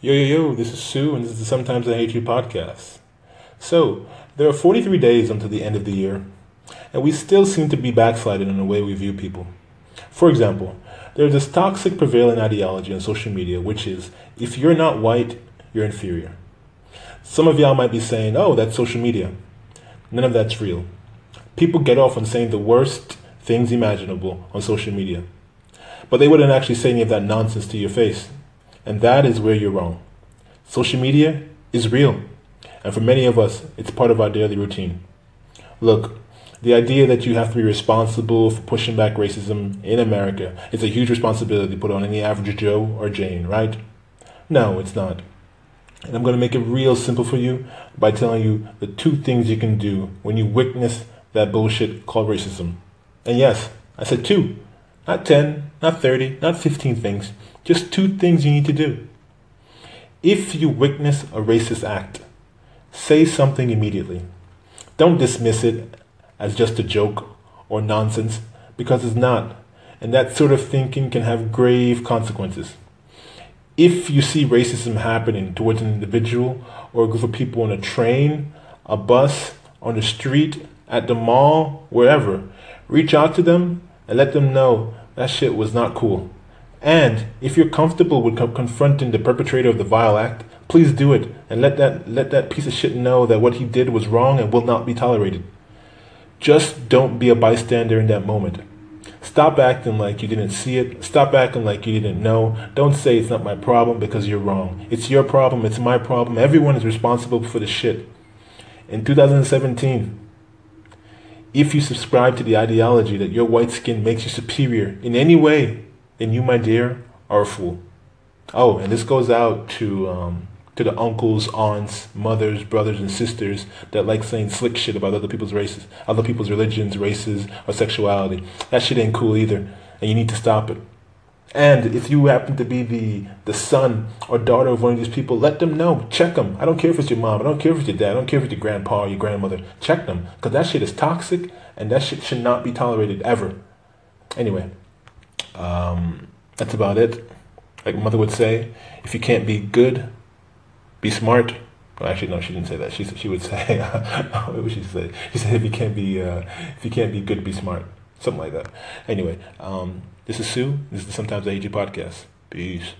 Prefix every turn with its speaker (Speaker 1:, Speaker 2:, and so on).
Speaker 1: Yo, yo, yo, this is Sue, and this is the Sometimes I Hate You podcast. So, there are 43 days until the end of the year, and we still seem to be backsliding in the way we view people. For example, there's this toxic prevailing ideology on social media, which is if you're not white, you're inferior. Some of y'all might be saying, oh, that's social media. None of that's real. People get off on saying the worst things imaginable on social media, but they wouldn't actually say any of that nonsense to your face. And that is where you're wrong. Social media is real. And for many of us, it's part of our daily routine. Look, the idea that you have to be responsible for pushing back racism in America is a huge responsibility put on any average Joe or Jane, right? No, it's not. And I'm going to make it real simple for you by telling you the two things you can do when you witness that bullshit called racism. And yes, I said two, not 10, not 30, not 15 things. Just two things you need to do. If you witness a racist act, say something immediately. Don't dismiss it as just a joke or nonsense because it's not. And that sort of thinking can have grave consequences. If you see racism happening towards an individual or a group of people on a train, a bus, on the street, at the mall, wherever, reach out to them and let them know that shit was not cool. And if you're comfortable with co- confronting the perpetrator of the vile act, please do it and let that let that piece of shit know that what he did was wrong and will not be tolerated. Just don't be a bystander in that moment. Stop acting like you didn't see it. Stop acting like you didn't know. Don't say it's not my problem because you're wrong. It's your problem. It's my problem. Everyone is responsible for the shit. In 2017, if you subscribe to the ideology that your white skin makes you superior in any way, then you, my dear, are a fool. Oh, and this goes out to um, to the uncles, aunts, mothers, brothers, and sisters that like saying slick shit about other people's races, other people's religions, races, or sexuality. That shit ain't cool either, and you need to stop it. And if you happen to be the the son or daughter of one of these people, let them know. Check them. I don't care if it's your mom. I don't care if it's your dad. I don't care if it's your grandpa or your grandmother. Check them, because that shit is toxic, and that shit should not be tolerated ever. Anyway, um, that's about it. Like mother would say, if you can't be good, be smart. Well, actually, no, she didn't say that. She she would say, what would she say? She said, if you can't be uh, if you can't be good, be smart. Something like that. Anyway, um, this is Sue. This is the Sometimes I Hate You podcast. Peace.